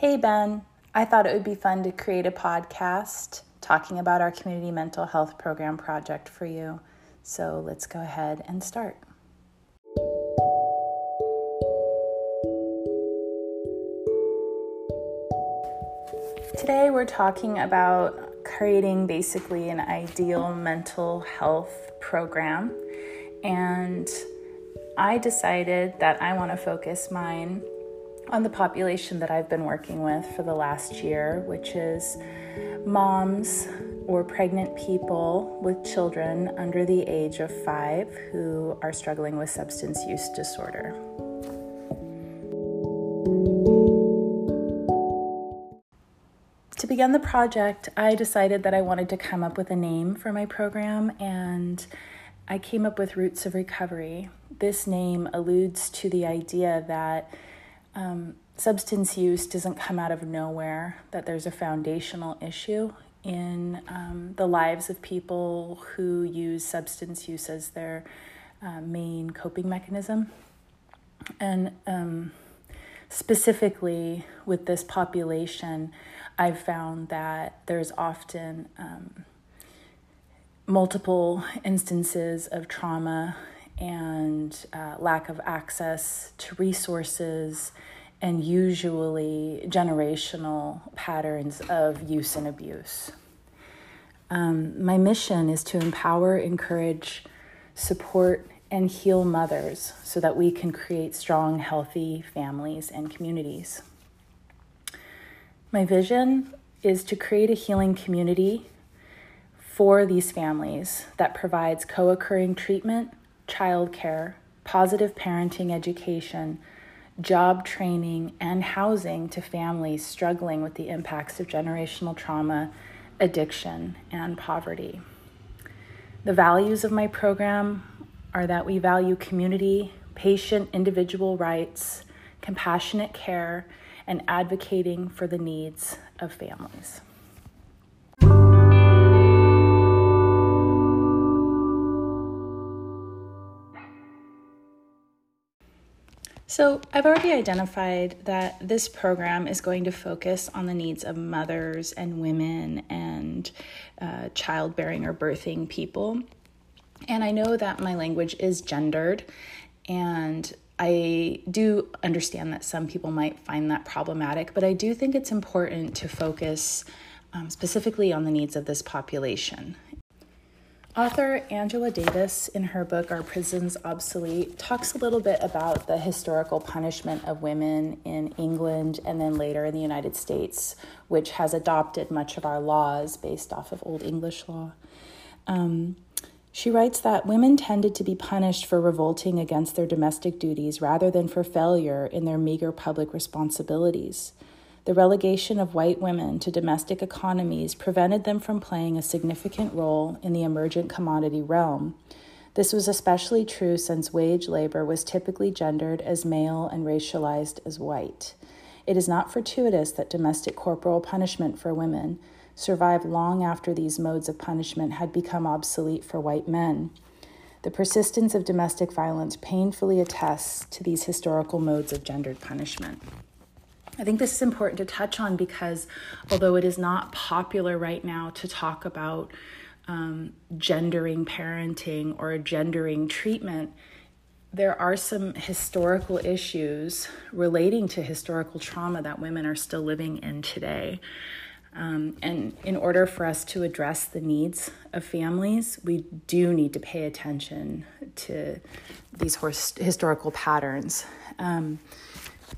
Hey, Ben. I thought it would be fun to create a podcast talking about our community mental health program project for you. So let's go ahead and start. Today, we're talking about creating basically an ideal mental health program. And I decided that I want to focus mine on the population that I've been working with for the last year, which is moms or pregnant people with children under the age of five who are struggling with substance use disorder. To begin the project, I decided that I wanted to come up with a name for my program, and I came up with Roots of Recovery. This name alludes to the idea that um, substance use doesn't come out of nowhere, that there's a foundational issue in um, the lives of people who use substance use as their uh, main coping mechanism. And um, specifically with this population, I've found that there's often um, multiple instances of trauma and uh, lack of access to resources and usually generational patterns of use and abuse. Um, my mission is to empower, encourage, support, and heal mothers so that we can create strong, healthy families and communities. My vision is to create a healing community for these families that provides co occurring treatment, childcare, positive parenting education, job training, and housing to families struggling with the impacts of generational trauma, addiction, and poverty. The values of my program are that we value community, patient individual rights, compassionate care, and advocating for the needs of families. So, I've already identified that this program is going to focus on the needs of mothers and women and uh, childbearing or birthing people. And I know that my language is gendered, and I do understand that some people might find that problematic, but I do think it's important to focus um, specifically on the needs of this population. Author Angela Davis, in her book Are Prisons Obsolete, talks a little bit about the historical punishment of women in England and then later in the United States, which has adopted much of our laws based off of Old English law. Um, she writes that women tended to be punished for revolting against their domestic duties rather than for failure in their meager public responsibilities. The relegation of white women to domestic economies prevented them from playing a significant role in the emergent commodity realm. This was especially true since wage labor was typically gendered as male and racialized as white. It is not fortuitous that domestic corporal punishment for women survived long after these modes of punishment had become obsolete for white men. The persistence of domestic violence painfully attests to these historical modes of gendered punishment. I think this is important to touch on because although it is not popular right now to talk about um, gendering parenting or gendering treatment, there are some historical issues relating to historical trauma that women are still living in today. Um, and in order for us to address the needs of families, we do need to pay attention to these historical patterns. Um,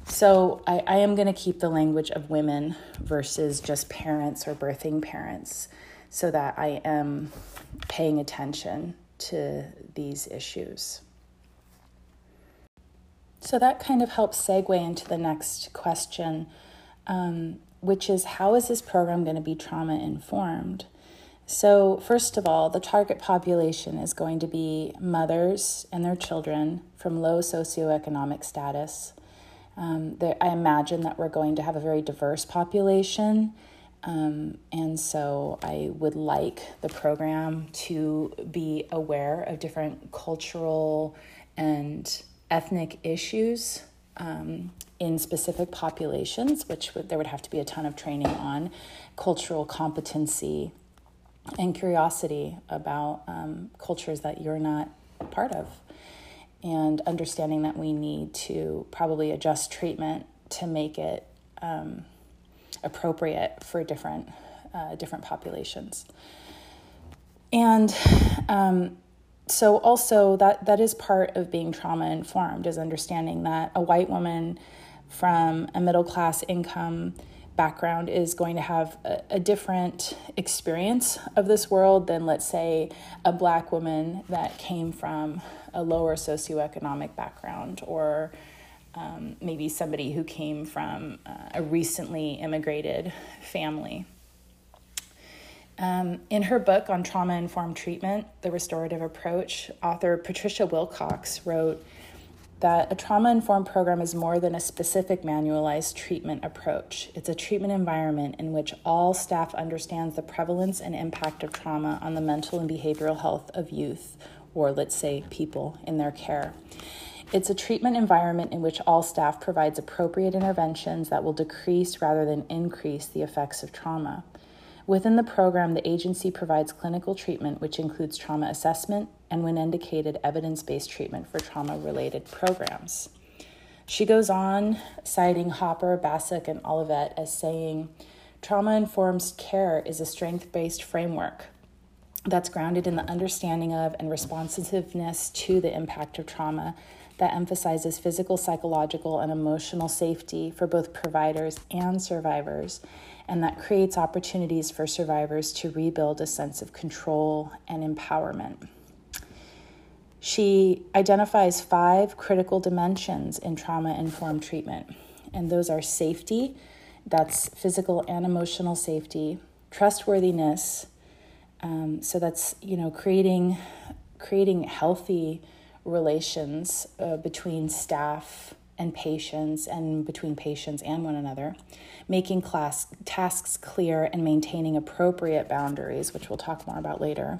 so I, I am going to keep the language of women versus just parents or birthing parents so that I am paying attention to these issues. So that kind of helps segue into the next question, um, which is how is this program going to be trauma informed? So, first of all, the target population is going to be mothers and their children from low socioeconomic status um, there, I imagine that we're going to have a very diverse population. Um, and so I would like the program to be aware of different cultural and ethnic issues um, in specific populations, which would, there would have to be a ton of training on, cultural competency, and curiosity about um, cultures that you're not part of, and understanding that we need to probably adjust treatment to make it um, appropriate for different uh, different populations. And um, so also that that is part of being trauma informed is understanding that a white woman from a middle class income background is going to have a, a, different experience of this world than let's say a black woman that came from a lower socioeconomic background or um, maybe somebody who came from uh, a recently immigrated family um, in her book on trauma informed treatment, The Restorative Approach, author Patricia Wilcox wrote that a trauma informed program is more than a specific manualized treatment approach. It's a treatment environment in which all staff understands the prevalence and impact of trauma on the mental and behavioral health of youth, or let's say people in their care. It's a treatment environment in which all staff provides appropriate interventions that will decrease rather than increase the effects of trauma. Within the program, the agency provides clinical treatment, which includes trauma assessment and, when indicated, evidence based treatment for trauma related programs. She goes on, citing Hopper, Bassuk, and Olivet as saying, Trauma informed care is a strength based framework that's grounded in the understanding of and responsiveness to the impact of trauma that emphasizes physical, psychological, and emotional safety for both providers and survivors and that creates opportunities for survivors to rebuild a sense of control and empowerment. She identifies five critical dimensions in trauma informed treatment, and those are safety, that's physical and emotional safety, trustworthiness, um, so that's you know creating creating healthy relations uh, between staff and patients and between patients and one another, making class tasks clear and maintaining appropriate boundaries, which we'll talk more about later.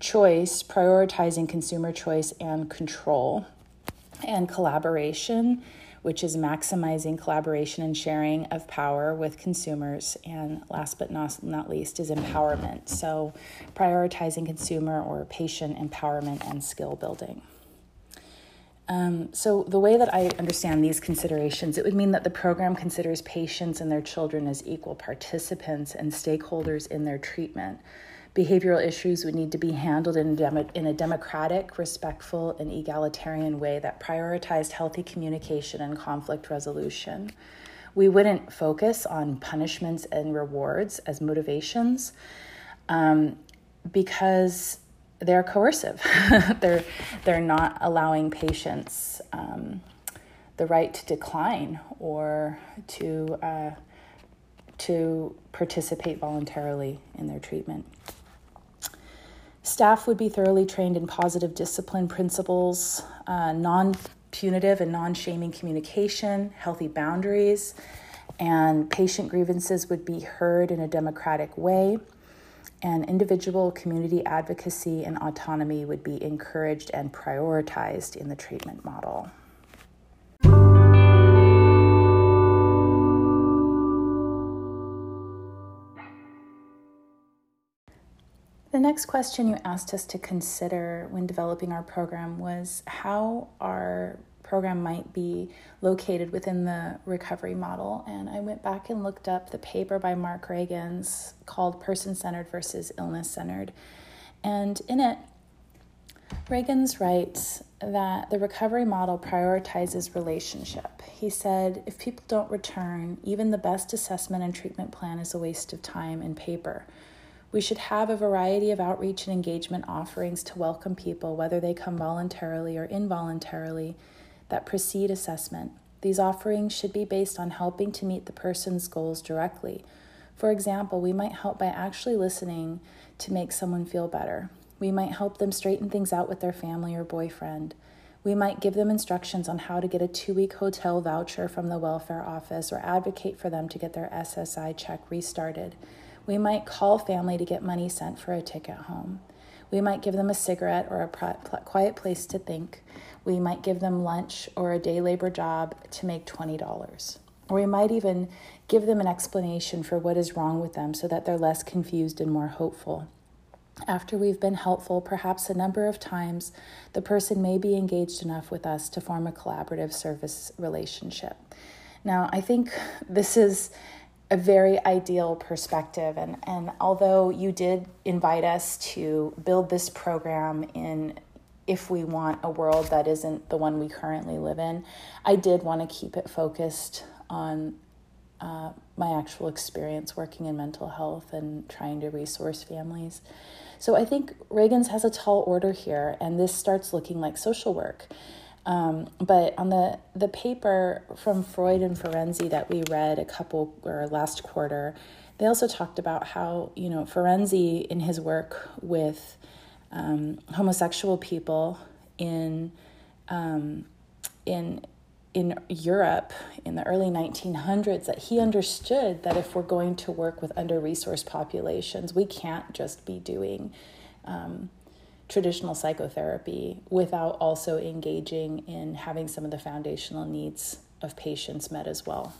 Choice, prioritizing consumer choice and control, and collaboration, which is maximizing collaboration and sharing of power with consumers. And last but not, not least is empowerment. So, prioritizing consumer or patient empowerment and skill building. Um, so, the way that I understand these considerations, it would mean that the program considers patients and their children as equal participants and stakeholders in their treatment. Behavioral issues would need to be handled in, demo- in a democratic, respectful, and egalitarian way that prioritized healthy communication and conflict resolution. We wouldn't focus on punishments and rewards as motivations um, because they're coercive. they're they're not allowing patients um, the right to decline or to uh, to participate voluntarily in their treatment. Staff would be thoroughly trained in positive discipline principles, uh, non punitive and non shaming communication, healthy boundaries, and patient grievances would be heard in a democratic way and individual community advocacy and autonomy would be encouraged and prioritized in the treatment model. The next question you asked us to consider when developing our program was how our program might be located within the recovery model. And I went back and looked up the paper by Mark Ragins called Person Centered versus Illness Centered. And in it, Ragins writes that the recovery model prioritizes relationship. He said, if people don't return, even the best assessment and treatment plan is a waste of time and paper. We should have a variety of outreach and engagement offerings to welcome people, whether they come voluntarily or involuntarily, that precede assessment. These offerings should be based on helping to meet the person's goals directly. For example, we might help by actually listening to make someone feel better. We might help them straighten things out with their family or boyfriend. We might give them instructions on how to get a two week hotel voucher from the welfare office or advocate for them to get their SSI check restarted. We might call family to get money sent for a ticket home. We might give them a cigarette or a quiet place to think. We might give them lunch or a day labor job to make $20. Or we might even give them an explanation for what is wrong with them so that they're less confused and more hopeful. After we've been helpful, perhaps a number of times, the person may be engaged enough with us to form a collaborative service relationship. Now, I think this is a very ideal perspective. And, and although you did invite us to build this program in if we want a world that isn't the one we currently live in, I did want to keep it focused on uh, my actual experience working in mental health and trying to resource families. So I think Ragins has a tall order here, and this starts looking like social work. Um, but on the, the paper from Freud and Ferenczi that we read a couple or last quarter, they also talked about how, you know, Ferenczi in his work with um, homosexual people in, um, in, in Europe in the early 1900s that he understood that if we're going to work with under resourced populations, we can't just be doing um, traditional psychotherapy without also engaging in having some of the foundational needs of patients met as well.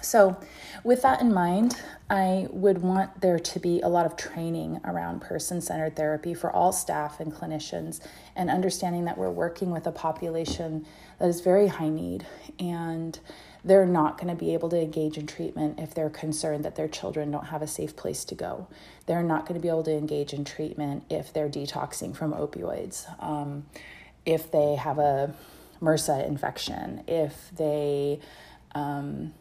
So, with that in mind, I would want there to be a lot of training around person centered therapy for all staff and clinicians, and understanding that we're working with a population that is very high need and they're not going to be able to engage in treatment if they're concerned that their children don't have a safe place to go. They're not going to be able to engage in treatment if they're detoxing from opioids, um, if they have a MRSA infection, if they, um,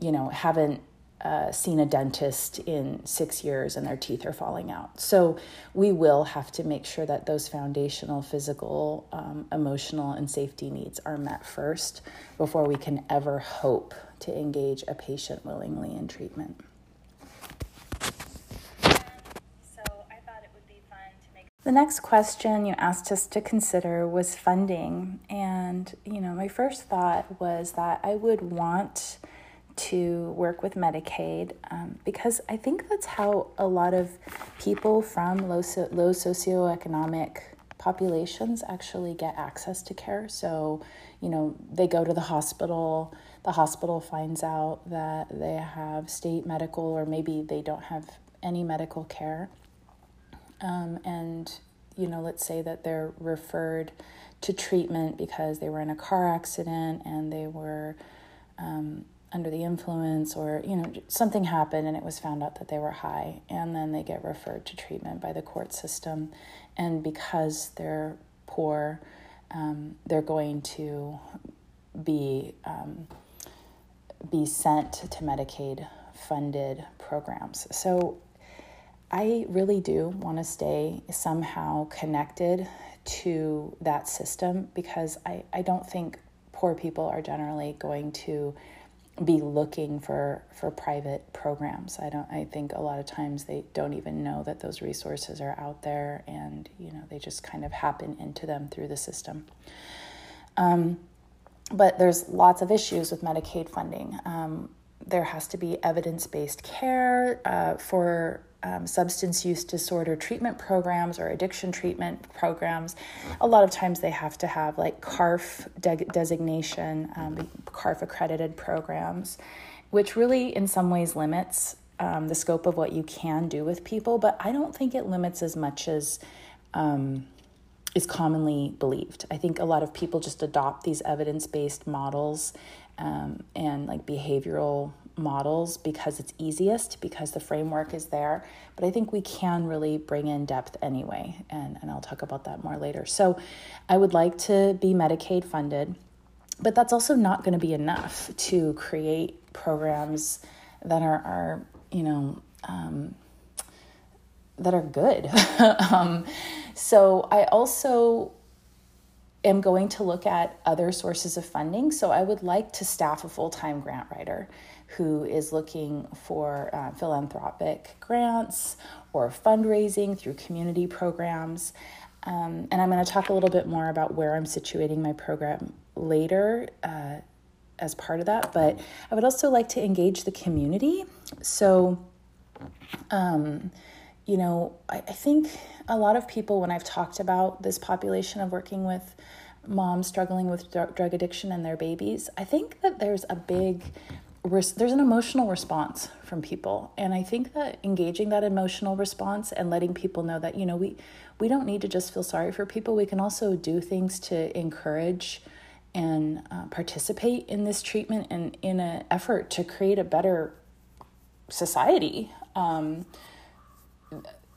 you know, haven't uh, seen a dentist in six years and their teeth are falling out. So we will have to make sure that those foundational physical, um, emotional, and safety needs are met first before we can ever hope to engage a patient willingly in treatment. The next question you asked us to consider was funding. And, you know, my first thought was that I would want to work with Medicaid um, because I think that's how a lot of people from low, so, low socioeconomic populations actually get access to care. So, you know, they go to the hospital, the hospital finds out that they have state medical or maybe they don't have any medical care. Um, and, you know, let's say that they're referred to treatment because they were in a car accident and they were. Um, under the influence or you know something happened and it was found out that they were high and then they get referred to treatment by the court system. And because they're poor um, they're going to be um, be sent to medicaid funded programs. So i really do want to stay somehow connected to that system because I, I don't think poor people are generally going to be looking for for private programs. I don't I think a lot of times they don't even know that those resources are out there and you know they just kind of happen into them through the system. Um, but there's lots of issues with Medicaid funding. Um, there has to be evidence based care uh, for um, substance use disorder treatment programs or addiction treatment programs, a lot of times they have to have like CARF de- designation, um, CARF accredited programs, which really in some ways limits um, the scope of what you can do with people, but I don't think it limits as much as um, is commonly believed. I think a lot of people just adopt these evidence based models um, and like behavioral models because it's easiest, because the framework is there. But I think we can really bring in depth anyway, and, and I'll talk about that more later. So I would like to be Medicaid funded, but that's also not going to be enough to create programs that are, are you know, um, that are good. um, so I also am going to look at other sources of funding. So I would like to staff a full time grant writer who is looking for uh, philanthropic grants or fundraising through community programs. Um, and I'm going to talk a little bit more about where I'm situating my program later uh, as part of that. But I would also like to engage the community. So, um, you know, I, I think a lot of people, when I've talked about this population of working with moms struggling with drug addiction and their babies, I think that there's a big there's an emotional response from people. And i think that engaging that emotional response and letting people know that you know we we don't need to just feel sorry for people. We can also do things to encourage and uh, participate in this treatment and in an effort to create a better society. Um,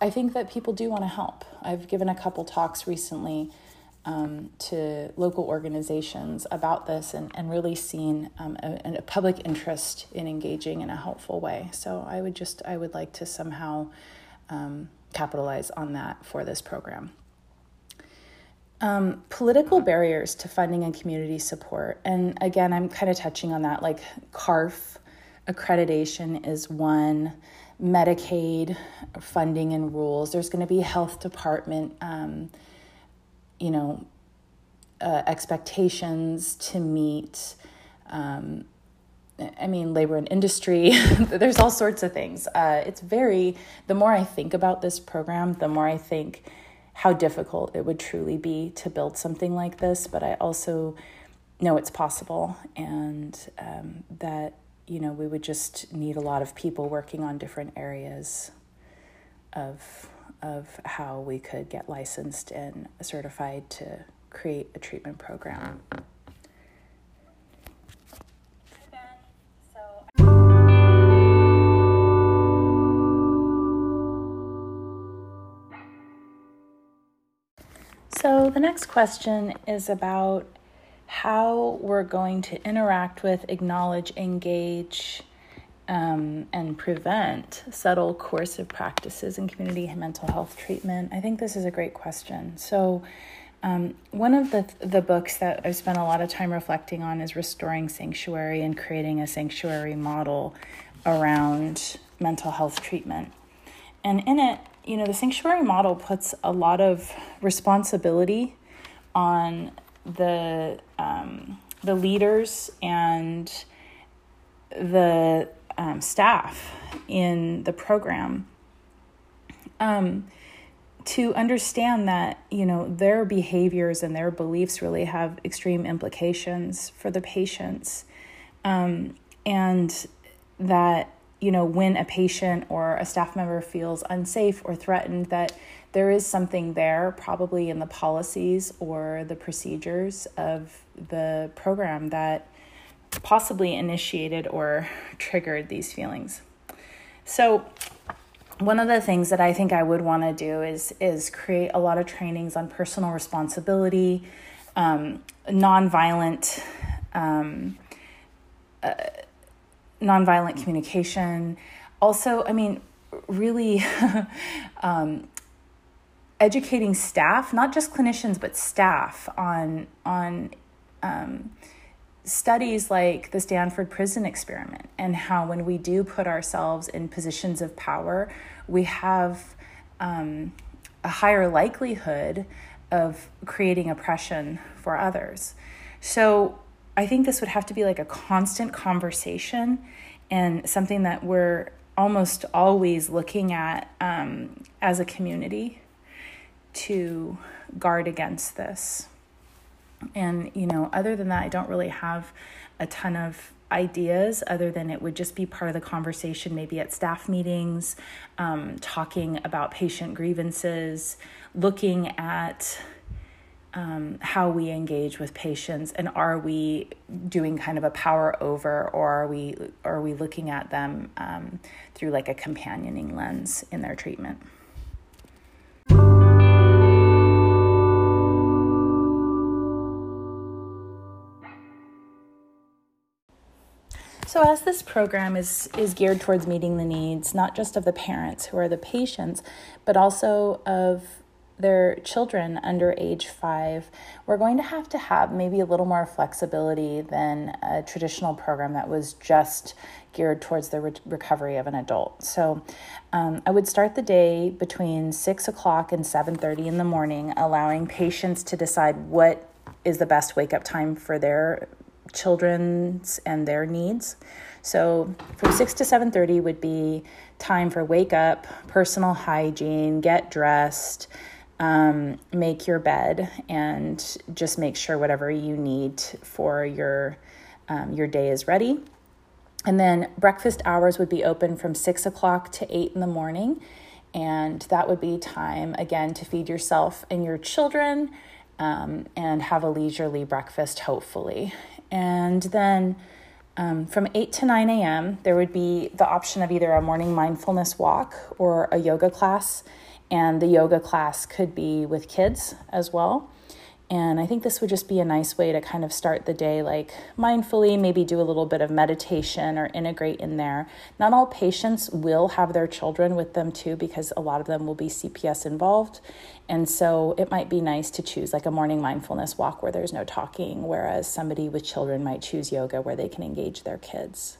i think that people do want to help i've given a couple talks recently um, to local organizations about this and, and really seen um, a, a, public interest in engaging in a helpful way. So I would just, I would like to somehow um, capitalize on that for this program. Um, political barriers to funding and community support. And again, I'm kind of touching on that, like CARF accreditation is one. Medicaid funding and rules. There's going to be health department um, you know, uh, expectations to meet. Um, I mean, labor and industry, there's all sorts of things. Uh, it's very, the more I think about this program, the more I think how difficult it would truly be to build something like this. But I also know it's possible and um, that, you know, we would just need a lot of people working on different areas of of how we could get licensed and certified to create a treatment program. So, the next question is about how we're going to interact with, acknowledge, engage, um, and prevent subtle coercive practices in community mental health treatment? I think this is a great question. So, um, one of the the books that I've spent a lot of time reflecting on is restoring sanctuary and creating a sanctuary model around mental health treatment. And in it, you know, the sanctuary model puts a lot of responsibility on the um, the leaders and the um, staff in the program um, to understand that you know their behaviors and their beliefs really have extreme implications for the patients um, and that you know when a patient or a staff member feels unsafe or threatened that there is something there probably in the policies or the procedures of the program that possibly initiated or triggered these feelings. So, one of the things that I think I would want to do is is create a lot of trainings on personal responsibility, um, nonviolent, um, uh, nonviolent communication. Also, I mean, really um, educating staff, not just clinicians, but staff on on um, studies like the Stanford Prison Experiment and how when we do put ourselves in positions of power, we have um, a higher likelihood of creating oppression for others. So I think this would have to be like a constant conversation and something that we're almost always looking at um, as a community to guard against this. And, you know, other than that, I don't really have a ton of ideas other than it would just be part of the conversation, maybe at staff meetings, um, talking about patient grievances, looking at um, how we engage with patients and are we doing kind of a power over or are we are we looking at them um, through like a companioning lens in their treatment So, as this program is, is geared towards meeting the needs not just of the parents who are the patients, but also of their children under age five, we're going to have to have maybe a little more flexibility than a traditional program that was just geared towards the re- recovery of an adult. So, um, I would start the day between six o'clock and seven thirty in the morning, allowing patients to decide what is the best wake up time for their children's and their needs. So from 6 to 7:30 would be time for wake up, personal hygiene, get dressed, um, make your bed, and just make sure whatever you need for your um, your day is ready. And then breakfast hours would be open from six o'clock to eight in the morning. And that would be time again to feed yourself and your children um, and have a leisurely breakfast, hopefully. And then um, from 8 to 9 a.m., there would be the option of either a morning mindfulness walk or a yoga class. And the yoga class could be with kids as well. And I think this would just be a nice way to kind of start the day like mindfully, maybe do a little bit of meditation or integrate in there. Not all patients will have their children with them too, because a lot of them will be CPS involved. And so it might be nice to choose like a morning mindfulness walk where there's no talking, whereas somebody with children might choose yoga where they can engage their kids.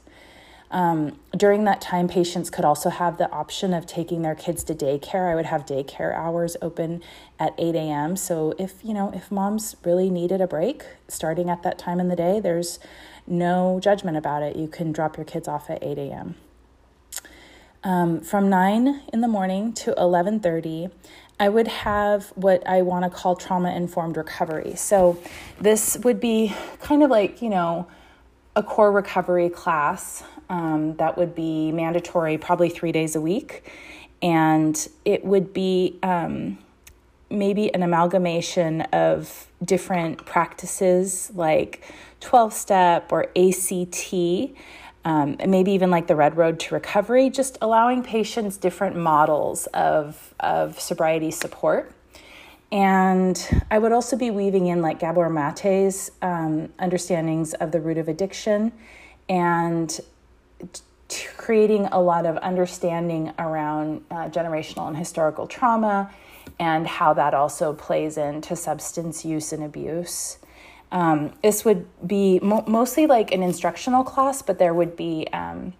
Um, during that time, patients could also have the option of taking their kids to daycare. I would have daycare hours open at 8 a.m. So if you know if moms really needed a break starting at that time in the day, there's no judgment about it. You can drop your kids off at 8 a.m. Um, from 9 in the morning to 11:30, I would have what I want to call trauma informed recovery. So this would be kind of like you know a core recovery class um, that would be mandatory probably three days a week. And it would be um, maybe an amalgamation of different practices like 12 step or ACT, um, maybe even like the Red Road to Recovery, just allowing patients different models of, of sobriety support. And I would also be weaving in like Gabor Mate's um, understandings of the root of addiction and creating a lot of understanding around uh, generational and historical trauma and how that also plays into substance use and abuse. Um, this would be mo- mostly like an instructional class, but there would be um,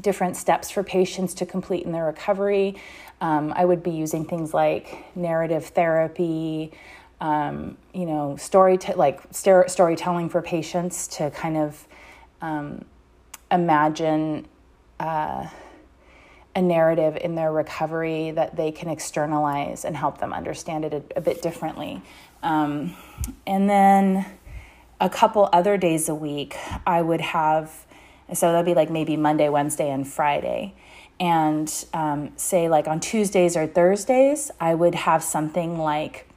different steps for patients to complete in their recovery. Um, I would be using things like narrative therapy, um, you know, story t- like st- storytelling for patients to kind of um, imagine uh, a narrative in their recovery that they can externalize and help them understand it a, a bit differently. Um, and then a couple other days a week, I would have, so that'd be like maybe Monday, Wednesday, and Friday. And um, say, like on Tuesdays or Thursdays, I would have something like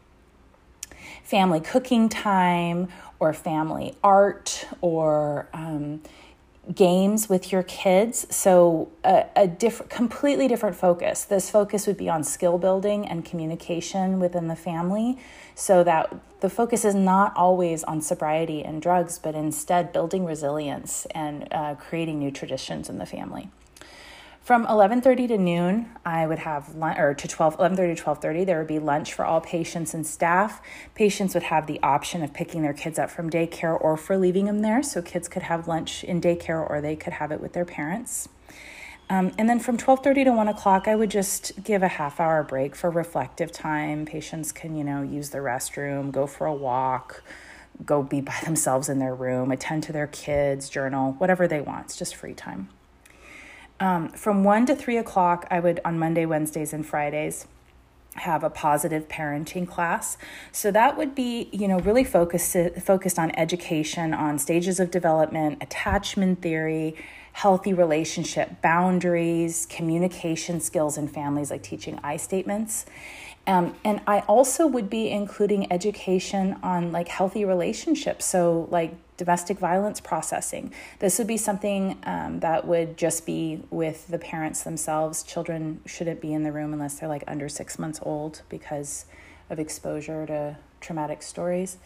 family cooking time or family art or um, games with your kids. So a, a different, completely different focus. This focus would be on skill building and communication within the family, so that the focus is not always on sobriety and drugs, but instead building resilience and uh, creating new traditions in the family. From 11:30 to noon, I would have lunch, or to 12 11:30 to 12:30, there would be lunch for all patients and staff. Patients would have the option of picking their kids up from daycare or for leaving them there, so kids could have lunch in daycare or they could have it with their parents. Um, and then from 12:30 to 1 o'clock, I would just give a half hour break for reflective time. Patients can, you know, use the restroom, go for a walk, go be by themselves in their room, attend to their kids, journal, whatever they want. It's just free time. Um, from 1 to 3 o'clock, I would, on Monday, Wednesdays, and Fridays, have a positive parenting class. So that would be, you know, really focused focused on education, on stages of development, attachment theory, healthy relationship boundaries, communication skills in families like teaching I statements. Um, and I also would be including education on like healthy relationships. So, like domestic violence processing. This would be something um, that would just be with the parents themselves. Children shouldn't be in the room unless they're like under six months old because of exposure to traumatic stories.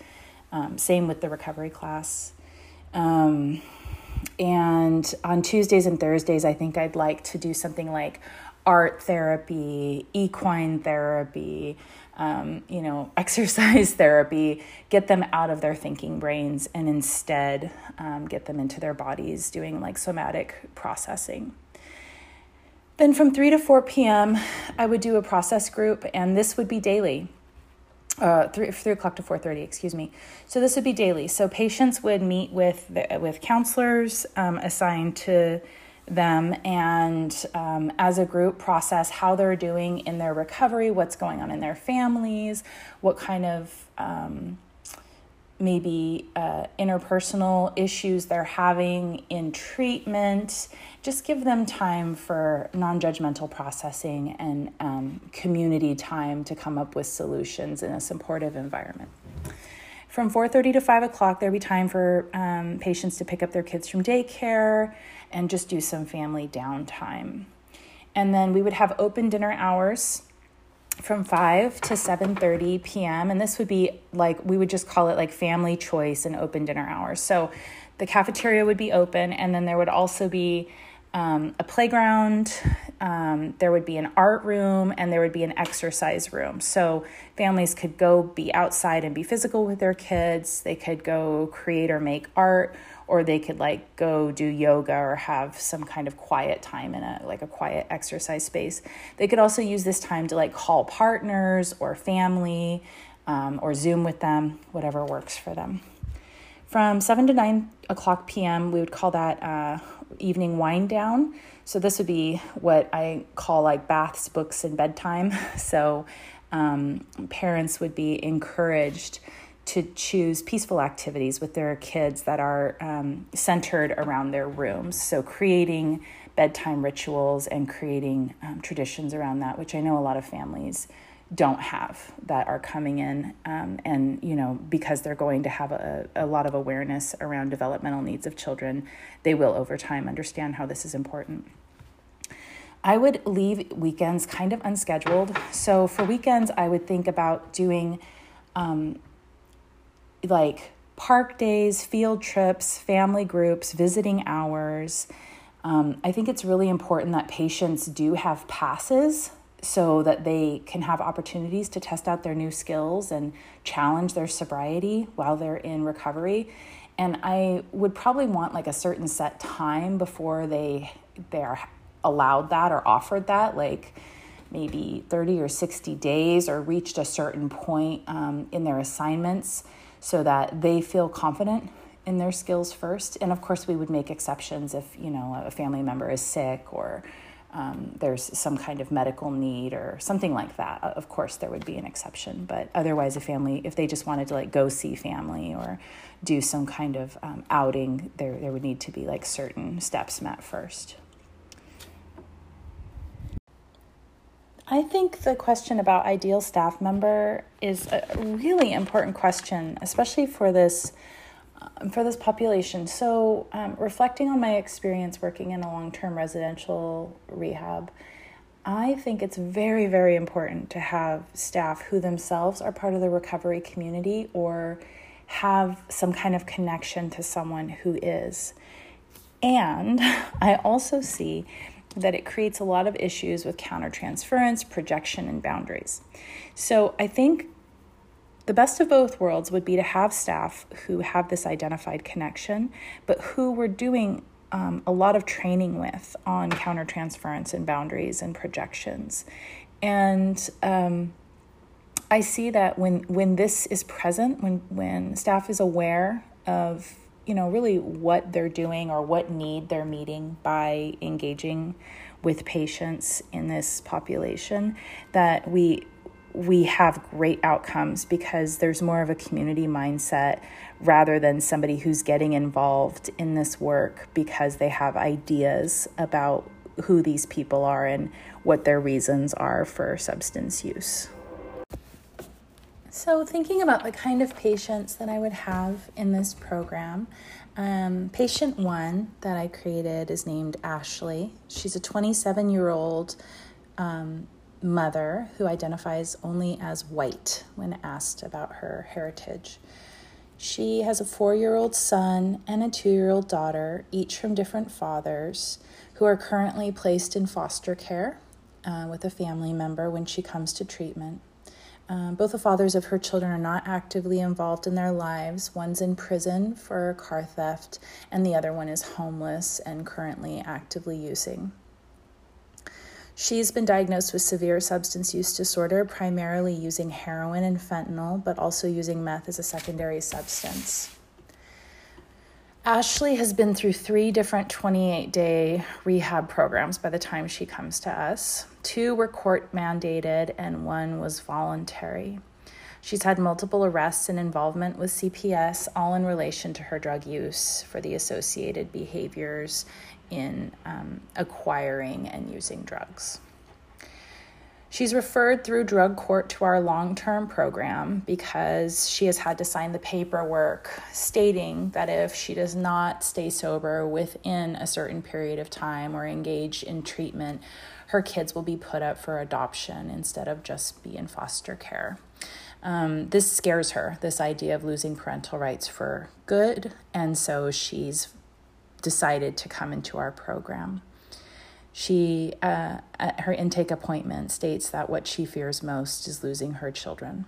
Um, same with the recovery class. Um, and on Tuesdays and Thursdays, I think I'd like to do something like art therapy, equine therapy, um, you know, exercise therapy, get them out of their thinking brains and instead um, get them into their bodies doing like somatic processing. Then from 3 to 4 p.m., I would do a process group, and this would be daily. uh, three, 3 o'clock to 4.30 excuse me so this would be daily so patients would meet with the, with counselors um, assigned to them and um, as a group process how they're doing in their recovery what's going on in their families what kind of um, maybe uh, interpersonal issues they're having in treatment. Just give them time for non judgmental processing and um, community time to come up with solutions in a supportive environment. From 4:30 to 5 o'clock, there'll be time for um, patients to pick up their kids from daycare and just do some family downtime. And then we would have open dinner hours from 5 to 7:30 p.m. and this would be like we would just call it like family choice and open dinner hours. So the cafeteria would be open and then there would also be um, a playground, um, there would be an art room, and there would be an exercise room. So families could go be outside and be physical with their kids. They could go create or make art, or they could like go do yoga or have some kind of quiet time in a like a quiet exercise space. They could also use this time to like call partners or family um, or Zoom with them, whatever works for them. From 7 to 9 o'clock p.m., we would call that uh, evening wind down. So, this would be what I call like baths, books, and bedtime. So, um, parents would be encouraged to choose peaceful activities with their kids that are um, centered around their rooms. So, creating bedtime rituals and creating um, traditions around that, which I know a lot of families don't have that are coming in um, and you know because they're going to have a, a lot of awareness around developmental needs of children they will over time understand how this is important i would leave weekends kind of unscheduled so for weekends i would think about doing um, like park days, field trips, family groups, visiting hours. Um, I think it's really important that patients do have passes so that they can have opportunities to test out their new skills and challenge their sobriety while they're in recovery. And I would probably want like a certain set time before they they're allowed that or offered that, like maybe 30 or 60 days or reached a certain point um, in their assignments so that they feel confident in their skills first. And of course, we would make exceptions if you know a family member is sick or um, there's some kind of medical need or something like that. Of course, there would be an exception, but otherwise, a family if they just wanted to like go see family or do some kind of um, outing, there there would need to be like certain steps met first. I think the question about ideal staff member is a really important question, especially for this um, for this population. So, um, reflecting on my experience working in a long term residential rehab, I think it's very, very important to have staff who themselves are part of the recovery community or have some kind of connection to someone who is. And I also see that it creates a lot of issues with countertransference, projection, and boundaries. So I think the best of both worlds would be to have staff who have this identified connection, but who we're doing um, a lot of training with on countertransference and boundaries and projections. And um, I see that when when this is present, when when staff is aware of you know, really what they're doing or what need they're meeting by engaging with patients in this population, that we we have great outcomes because there's more of a community mindset rather than somebody who's getting involved in this work because they have ideas about who these people are and what their reasons are for substance use. So, thinking about the kind of patients that I would have in this program, um, patient one that I created is named Ashley. She's a 27 year old um, mother who identifies only as white when asked about her heritage. She has a four year old son and a two year old daughter, each from different fathers, who are currently placed in foster care uh, with a family member when she comes to treatment. Um, both the fathers of her children are not actively involved in their lives. One's in prison for car theft, and the other one is homeless and currently actively using. She's been diagnosed with severe substance use disorder, primarily using heroin and fentanyl, but also using meth as a secondary substance. Ashley has been through three different 28 day rehab programs by the time she comes to us. Two were court mandated, and one was voluntary. She's had multiple arrests and involvement with CPS, all in relation to her drug use for the associated behaviors in um, acquiring and using drugs. She's referred through drug court to our long term program because she has had to sign the paperwork stating that if she does not stay sober within a certain period of time or engage in treatment, her kids will be put up for adoption instead of just be in foster care. Um, this scares her, this idea of losing parental rights for good, and so she's decided to come into our program. She, uh, at her intake appointment, states that what she fears most is losing her children.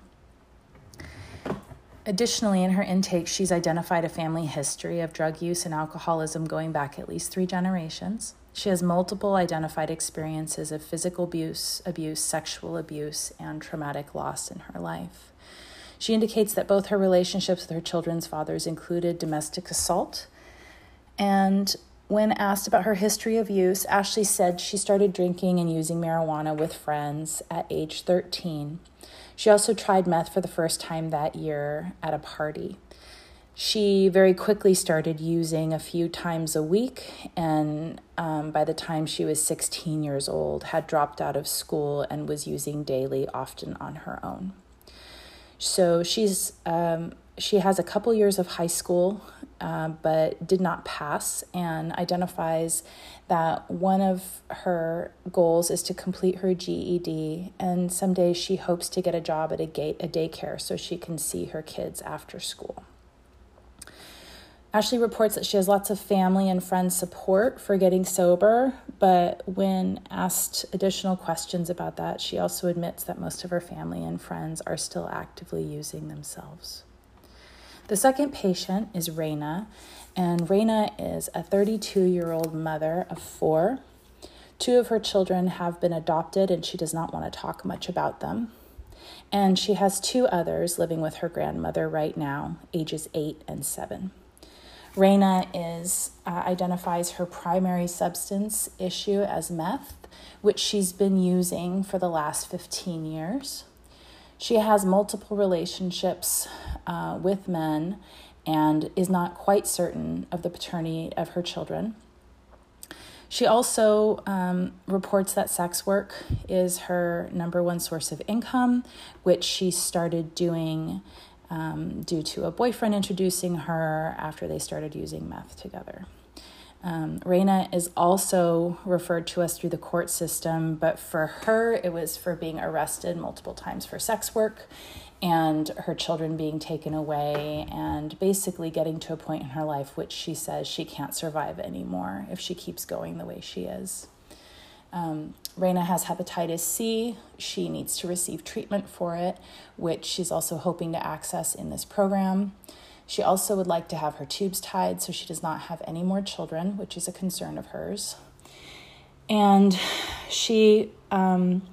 Additionally, in her intake, she's identified a family history of drug use and alcoholism going back at least three generations. She has multiple identified experiences of physical abuse, abuse, sexual abuse, and traumatic loss in her life. She indicates that both her relationships with her children's fathers included domestic assault and when asked about her history of use, Ashley said she started drinking and using marijuana with friends at age 13. She also tried meth for the first time that year at a party. She very quickly started using a few times a week, and um, by the time she was 16 years old, had dropped out of school and was using daily, often on her own. So she's um, she has a couple years of high school, uh, but did not pass, and identifies that one of her goals is to complete her GED, and someday she hopes to get a job at a gate a daycare so she can see her kids after school. Ashley reports that she has lots of family and friend support for getting sober, but when asked additional questions about that, she also admits that most of her family and friends are still actively using themselves. The second patient is Raina, and Raina is a 32 year old mother of four. Two of her children have been adopted, and she does not want to talk much about them. And she has two others living with her grandmother right now, ages eight and seven. Raina is uh, identifies her primary substance issue as meth, which she's been using for the last 15 years. She has multiple relationships uh, with men and is not quite certain of the paternity of her children. She also um, reports that sex work is her number one source of income, which she started doing um, due to a boyfriend introducing her after they started using meth together. Um, Raina is also referred to us through the court system, but for her, it was for being arrested multiple times for sex work and her children being taken away and basically getting to a point in her life which she says she can't survive anymore if she keeps going the way she is. Um, Raina has hepatitis C. She needs to receive treatment for it, which she's also hoping to access in this program. She also would like to have her tubes tied so she does not have any more children, which is a concern of hers. And she um,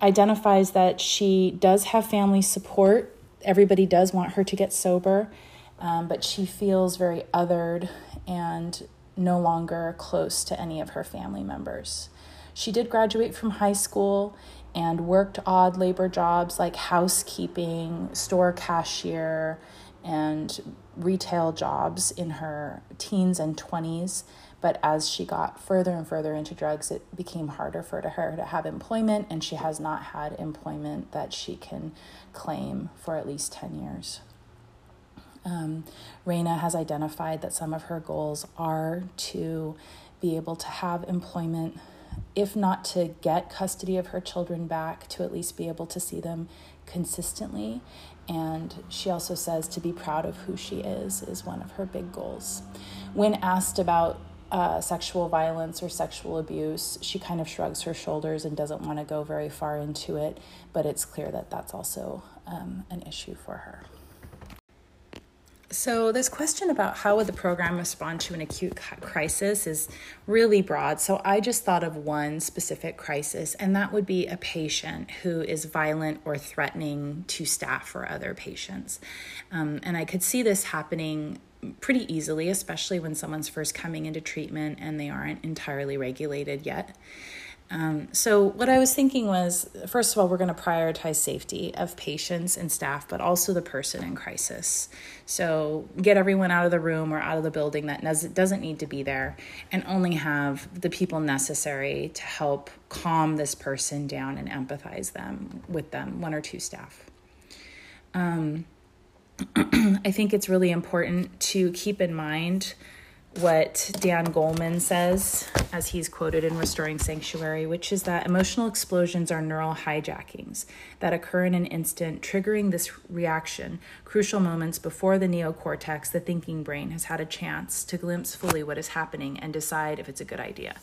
identifies that she does have family support. Everybody does want her to get sober, um, but she feels very othered and no longer close to any of her family members. She did graduate from high school and worked odd labor jobs like housekeeping, store cashier, and retail jobs in her teens and 20s. But as she got further and further into drugs, it became harder for her to have employment, and she has not had employment that she can claim for at least 10 years. Um, Raina has identified that some of her goals are to be able to have employment, if not to get custody of her children back, to at least be able to see them consistently and she also says to be proud of who she is is one of her big goals. When asked about uh, sexual violence or sexual abuse, she kind of shrugs her shoulders and doesn't want to go very far into it, but it's clear that that's also um, an issue for her. So, this question about how would the program respond to an acute crisis is really broad. So, I just thought of one specific crisis, and that would be a patient who is violent or threatening to staff or other patients. Um, and I could see this happening pretty easily, especially when someone's first coming into treatment and they aren't entirely regulated yet. Um, so, what I was thinking was first of all, we're going to prioritize safety of patients and staff, but also the person in crisis. So, get everyone out of the room or out of the building that doesn't need to be there, and only have the people necessary to help calm this person down and empathize them with them, one or two staff. Um, I think it's really important to keep in mind what Dan Goleman says, as he's quoted in Restoring Sanctuary, which is that emotional explosions are neural hijackings that occur in an instant, triggering this reaction, crucial moments before the neocortex, the thinking brain, has had a chance to glimpse fully what is happening and decide if it's a good idea.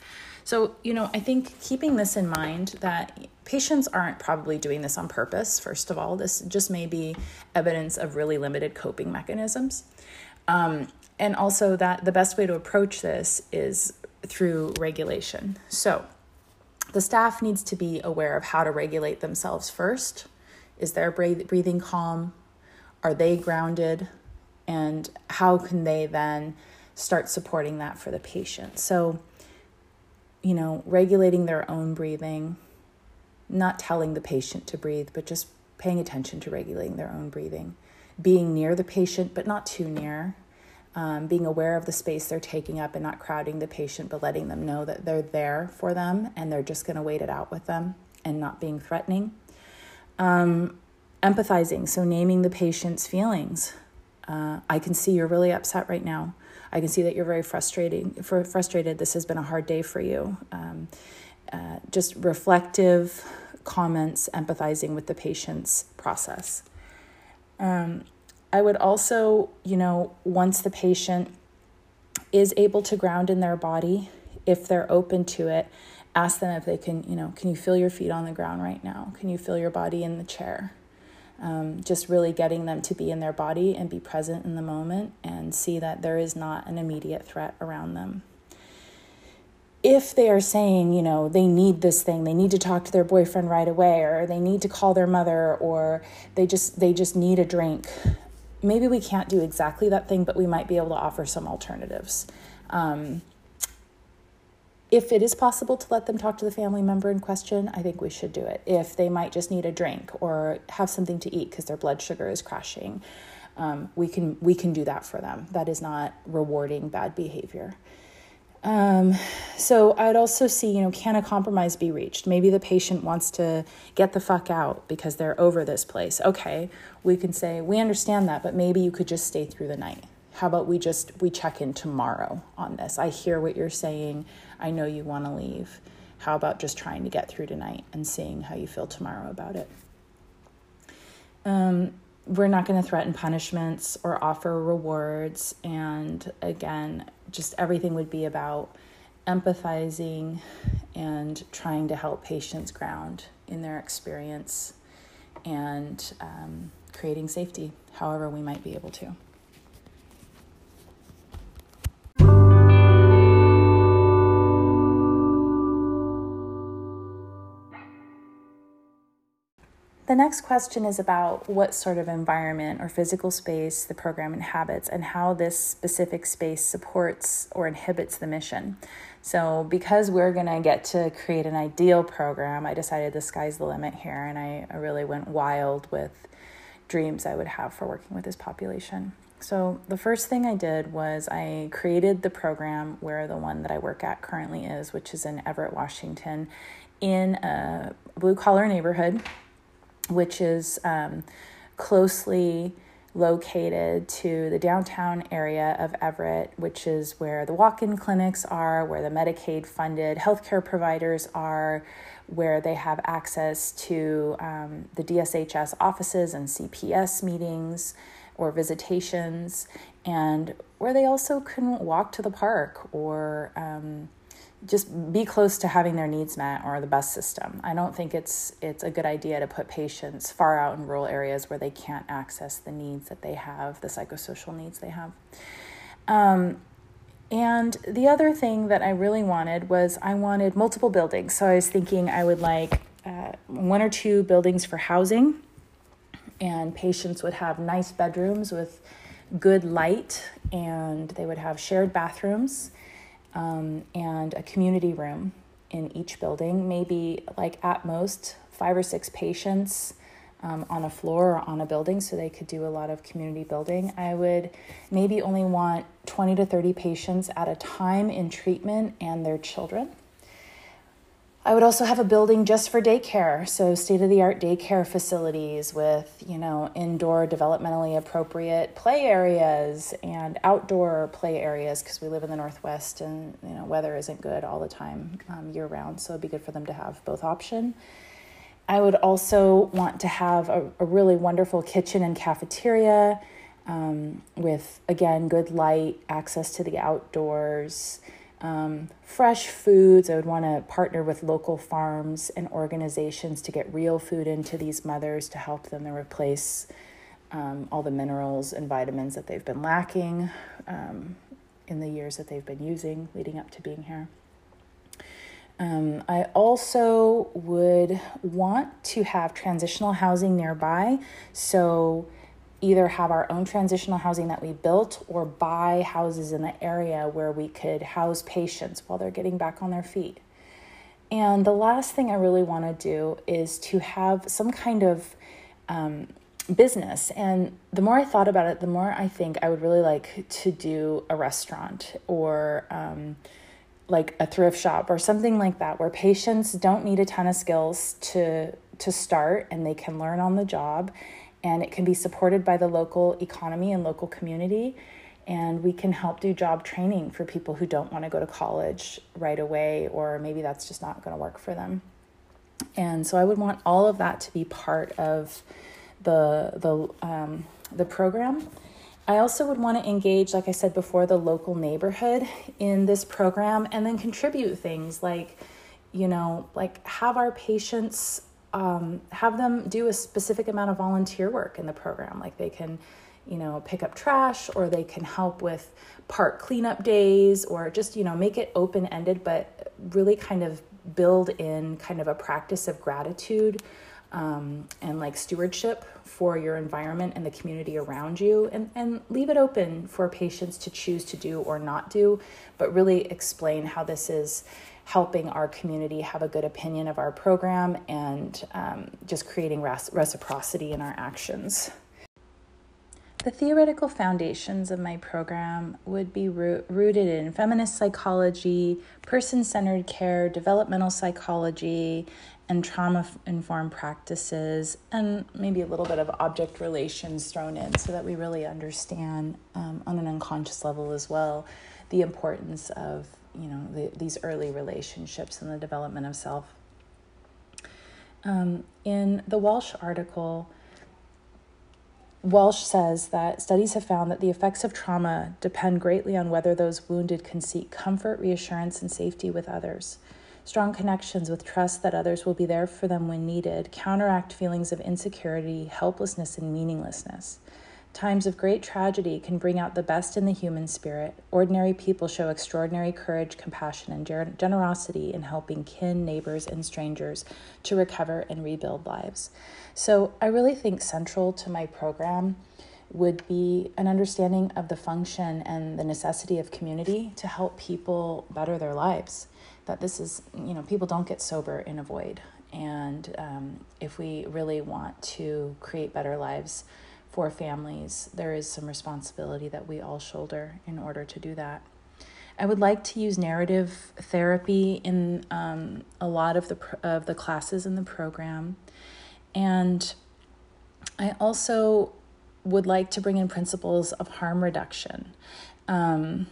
So, you know, I think keeping this in mind that patients aren't probably doing this on purpose, first of all, this just may be evidence of really limited coping mechanisms. Um, and also that the best way to approach this is through regulation. So, the staff needs to be aware of how to regulate themselves first. Is their breathing calm? Are they grounded? And how can they then start supporting that for the patient? So, you know, regulating their own breathing, not telling the patient to breathe, but just paying attention to regulating their own breathing, being near the patient, but not too near, um, being aware of the space they're taking up and not crowding the patient, but letting them know that they're there for them and they're just going to wait it out with them and not being threatening. Um, empathizing, so naming the patient's feelings. Uh, I can see you're really upset right now. I can see that you're very frustrating, for, frustrated. This has been a hard day for you. Um, uh, just reflective comments, empathizing with the patient's process. Um, I would also, you know, once the patient is able to ground in their body, if they're open to it, ask them if they can, you know, can you feel your feet on the ground right now? Can you feel your body in the chair? Um, just really getting them to be in their body and be present in the moment and see that there is not an immediate threat around them. If they are saying, you know, they need this thing, they need to talk to their boyfriend right away, or they need to call their mother, or they just they just need a drink, maybe we can't do exactly that thing, but we might be able to offer some alternatives. Um, if it is possible to let them talk to the family member in question, I think we should do it. If they might just need a drink or have something to eat because their blood sugar is crashing, um, we can we can do that for them. That is not rewarding bad behavior. Um, so I'd also see, you know, can a compromise be reached? Maybe the patient wants to get the fuck out because they're over this place. Okay, we can say, we understand that, but maybe you could just stay through the night. How about we just we check in tomorrow on this? I hear what you're saying. I know you want to leave. How about just trying to get through tonight and seeing how you feel tomorrow about it? Um, we're not going to threaten punishments or offer rewards. And again, just everything would be about empathizing and trying to help patients ground in their experience and um, creating safety, however, we might be able to. The next question is about what sort of environment or physical space the program inhabits and how this specific space supports or inhibits the mission. So, because we're going to get to create an ideal program, I decided the sky's the limit here, and I, I really went wild with dreams I would have for working with this population. So, the first thing I did was I created the program where the one that I work at currently is, which is in Everett, Washington, in a blue collar neighborhood which is um, closely located to the downtown area of Everett, which is where the walk in clinics are, where the Medicaid funded healthcare providers are, where they have access to um, the DSHS offices and CPS meetings or visitations, and where they also can walk to the park or um, just be close to having their needs met or the bus system. I don't think it's it's a good idea to put patients far out in rural areas where they can't access the needs that they have, the psychosocial needs they have. Um, and the other thing that I really wanted was I wanted multiple buildings. So I was thinking I would like uh, one or two buildings for housing, and patients would have nice bedrooms with good light, and they would have shared bathrooms um, and a community room in each building, maybe like at most five or six patients um, on a floor or on a building so they could do a lot of community building. I would maybe only want 20 to 30 patients at a time in treatment and their children. I would also have a building just for daycare, so state of the art daycare facilities with, you know, indoor developmentally appropriate play areas and outdoor play areas because we live in the Northwest and, you know, weather isn't good all the time um, year round, so it'd be good for them to have both option. I would also want to have a, a really wonderful kitchen and cafeteria um, with, again, good light, access to the outdoors um, fresh foods. I would want to partner with local farms and organizations to get real food into these mothers to help them to replace um, all the minerals and vitamins that they've been lacking um, in the years that they've been using leading up to being here. Um, I also would want to have transitional housing nearby. So, either have our own transitional housing that we built or buy houses in the area where we could house patients while they're getting back on their feet. And the last thing I really want to do is to have some kind of um, business. And the more I thought about it, the more I think I would really like to do a restaurant or um, like a thrift shop or something like that, where patients don't need a ton of skills to to start and they can learn on the job and it can be supported by the local economy and local community. And we can help do job training for people who don't want to go to college right away, or maybe that's just not going to work for them. And so I would want all of that to be part of the the um, the program. I also would want to engage, like I said before, the local neighborhood in this program, and then contribute things like, you know, like have our patients um, have them do a specific amount of volunteer work in the program. Like they can, you know, pick up trash or they can help with park cleanup days or just, you know, make it open ended, but really kind of build in kind of a practice of gratitude um, and like stewardship for your environment and the community around you and, and leave it open for patients to choose to do or not do, but really explain how this is helping our community have a good opinion of our program and um, just creating reciprocity in our actions. The theoretical foundations of my program would be rooted in feminist psychology, person centered care, developmental psychology, and trauma informed practices, and maybe a little bit of object relations thrown in so that we really understand um, on an unconscious level as well the importance of you know the, these early relationships and the development of self. Um, in the Walsh article, Walsh says that studies have found that the effects of trauma depend greatly on whether those wounded can seek comfort, reassurance, and safety with others. Strong connections with trust that others will be there for them when needed counteract feelings of insecurity, helplessness, and meaninglessness. Times of great tragedy can bring out the best in the human spirit. Ordinary people show extraordinary courage, compassion, and generosity in helping kin, neighbors, and strangers to recover and rebuild lives. So, I really think central to my program would be an understanding of the function and the necessity of community to help people better their lives. That this is, you know, people don't get sober in a void. And um, if we really want to create better lives, for families, there is some responsibility that we all shoulder in order to do that. I would like to use narrative therapy in um, a lot of the of the classes in the program, and I also would like to bring in principles of harm reduction. Um,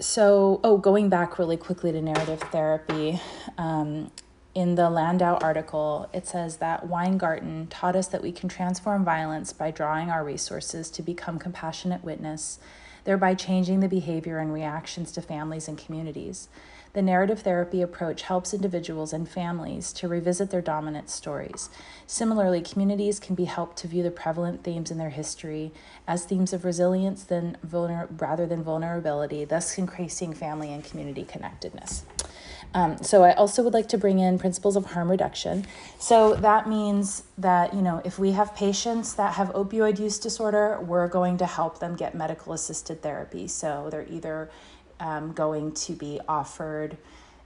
so, oh, going back really quickly to narrative therapy, um, in the Landau article, it says that Weingarten taught us that we can transform violence by drawing our resources to become compassionate witness, thereby changing the behavior and reactions to families and communities. The narrative therapy approach helps individuals and families to revisit their dominant stories. Similarly, communities can be helped to view the prevalent themes in their history as themes of resilience than vulner- rather than vulnerability, thus increasing family and community connectedness. Um, so I also would like to bring in principles of harm reduction. So that means that you know if we have patients that have opioid use disorder, we're going to help them get medical assisted therapy. So they're either um, going to be offered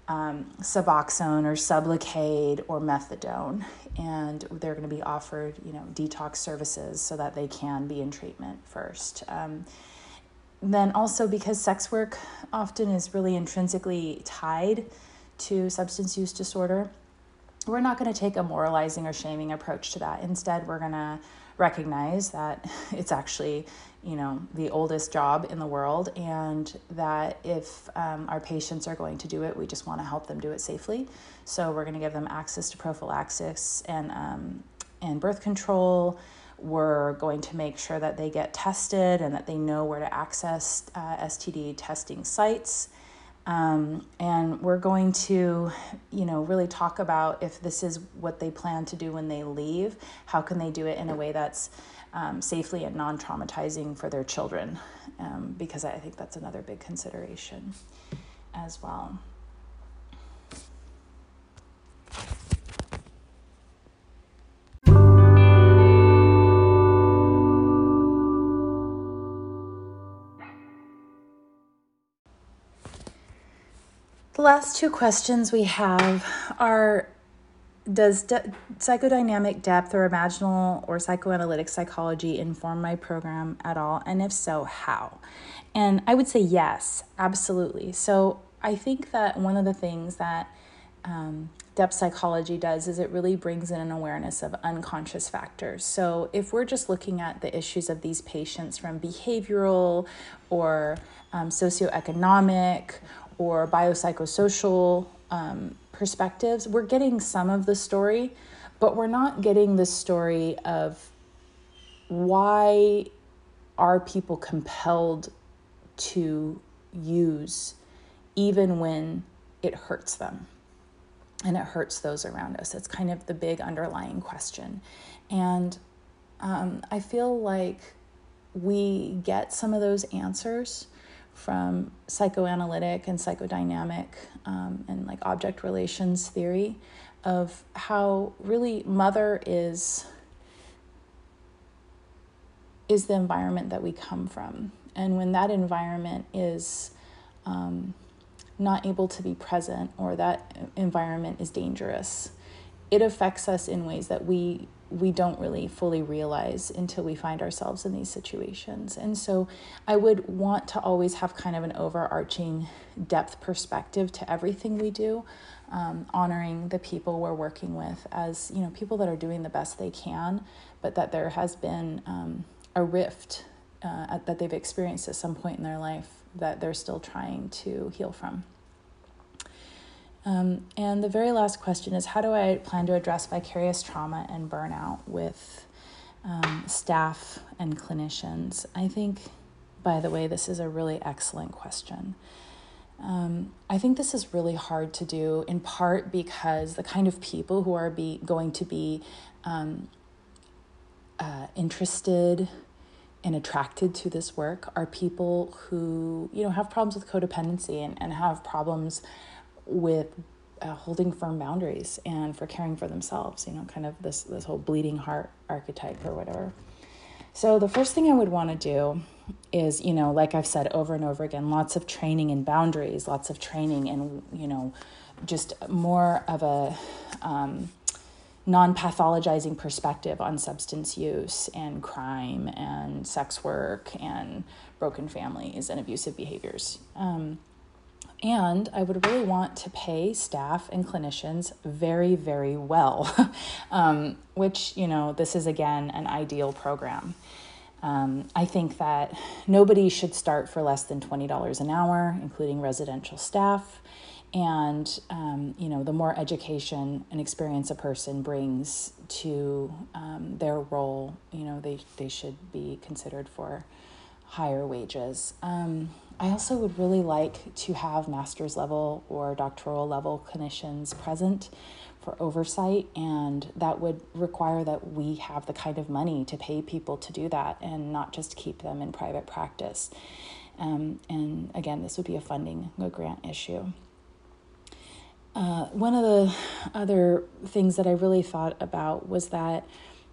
um, Suboxone or Sublocade or methadone, and they're going to be offered, you know, detox services so that they can be in treatment first. Um, then also because sex work often is really intrinsically tied to substance use disorder, we're not going to take a moralizing or shaming approach to that. Instead, we're going to recognize that it's actually you know the oldest job in the world and that if um, our patients are going to do it we just want to help them do it safely. So we're going to give them access to prophylaxis and um, and birth control. We're going to make sure that they get tested and that they know where to access uh, std testing sites um, and we're going to you know really talk about if this is what they plan to do when they leave how can they do it in a way that's um, safely and non traumatizing for their children, um, because I think that's another big consideration as well. The last two questions we have are does de- psychodynamic depth or imaginal or psychoanalytic psychology inform my program at all? And if so, how? And I would say yes, absolutely. So I think that one of the things that um, depth psychology does is it really brings in an awareness of unconscious factors. So if we're just looking at the issues of these patients from behavioral or um, socioeconomic or biopsychosocial um, perspectives, we're getting some of the story, but we're not getting the story of why are people compelled to use even when it hurts them and it hurts those around us. It's kind of the big underlying question. And um, I feel like we get some of those answers from psychoanalytic and psychodynamic um, and like object relations theory of how really mother is is the environment that we come from. And when that environment is um, not able to be present or that environment is dangerous it affects us in ways that we we don't really fully realize until we find ourselves in these situations. And so I would want to always have kind of an overarching depth perspective to everything we do, um, honoring the people we're working with as, you know, people that are doing the best they can, but that there has been um, a rift uh, that they've experienced at some point in their life that they're still trying to heal from. Um, and the very last question is How do I plan to address vicarious trauma and burnout with um, staff and clinicians? I think, by the way, this is a really excellent question. Um, I think this is really hard to do in part because the kind of people who are be, going to be um, uh, interested and attracted to this work are people who you know have problems with codependency and, and have problems with uh, holding firm boundaries and for caring for themselves you know kind of this this whole bleeding heart archetype or whatever. So the first thing i would want to do is you know like i've said over and over again lots of training in boundaries lots of training and you know just more of a um, non-pathologizing perspective on substance use and crime and sex work and broken families and abusive behaviors. Um, and I would really want to pay staff and clinicians very, very well, um, which, you know, this is again an ideal program. Um, I think that nobody should start for less than $20 an hour, including residential staff. And, um, you know, the more education and experience a person brings to um, their role, you know, they, they should be considered for higher wages. Um, I also would really like to have master's level or doctoral level clinicians present for oversight, and that would require that we have the kind of money to pay people to do that and not just keep them in private practice. Um, and again, this would be a funding, a grant issue. Uh, one of the other things that I really thought about was that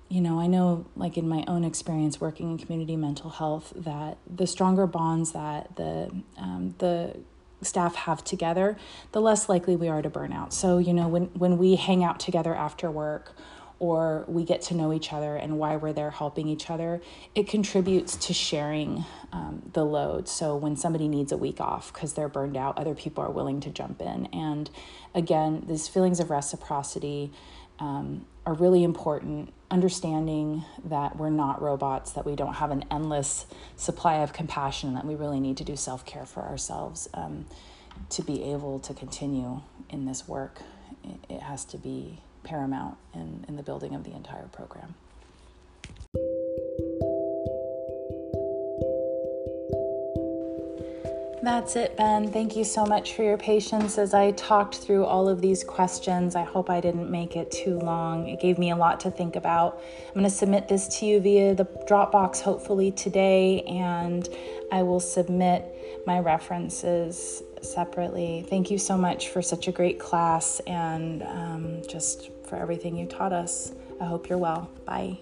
you know, I know, like in my own experience working in community mental health, that the stronger bonds that the um, the staff have together, the less likely we are to burn out. So, you know, when when we hang out together after work, or we get to know each other and why we're there helping each other, it contributes to sharing um, the load. So when somebody needs a week off because they're burned out, other people are willing to jump in. And again, these feelings of reciprocity um, are really important. Understanding that we're not robots, that we don't have an endless supply of compassion, that we really need to do self care for ourselves um, to be able to continue in this work. It has to be paramount in, in the building of the entire program. That's it, Ben. Thank you so much for your patience as I talked through all of these questions. I hope I didn't make it too long. It gave me a lot to think about. I'm going to submit this to you via the Dropbox hopefully today, and I will submit my references separately. Thank you so much for such a great class and um, just for everything you taught us. I hope you're well. Bye.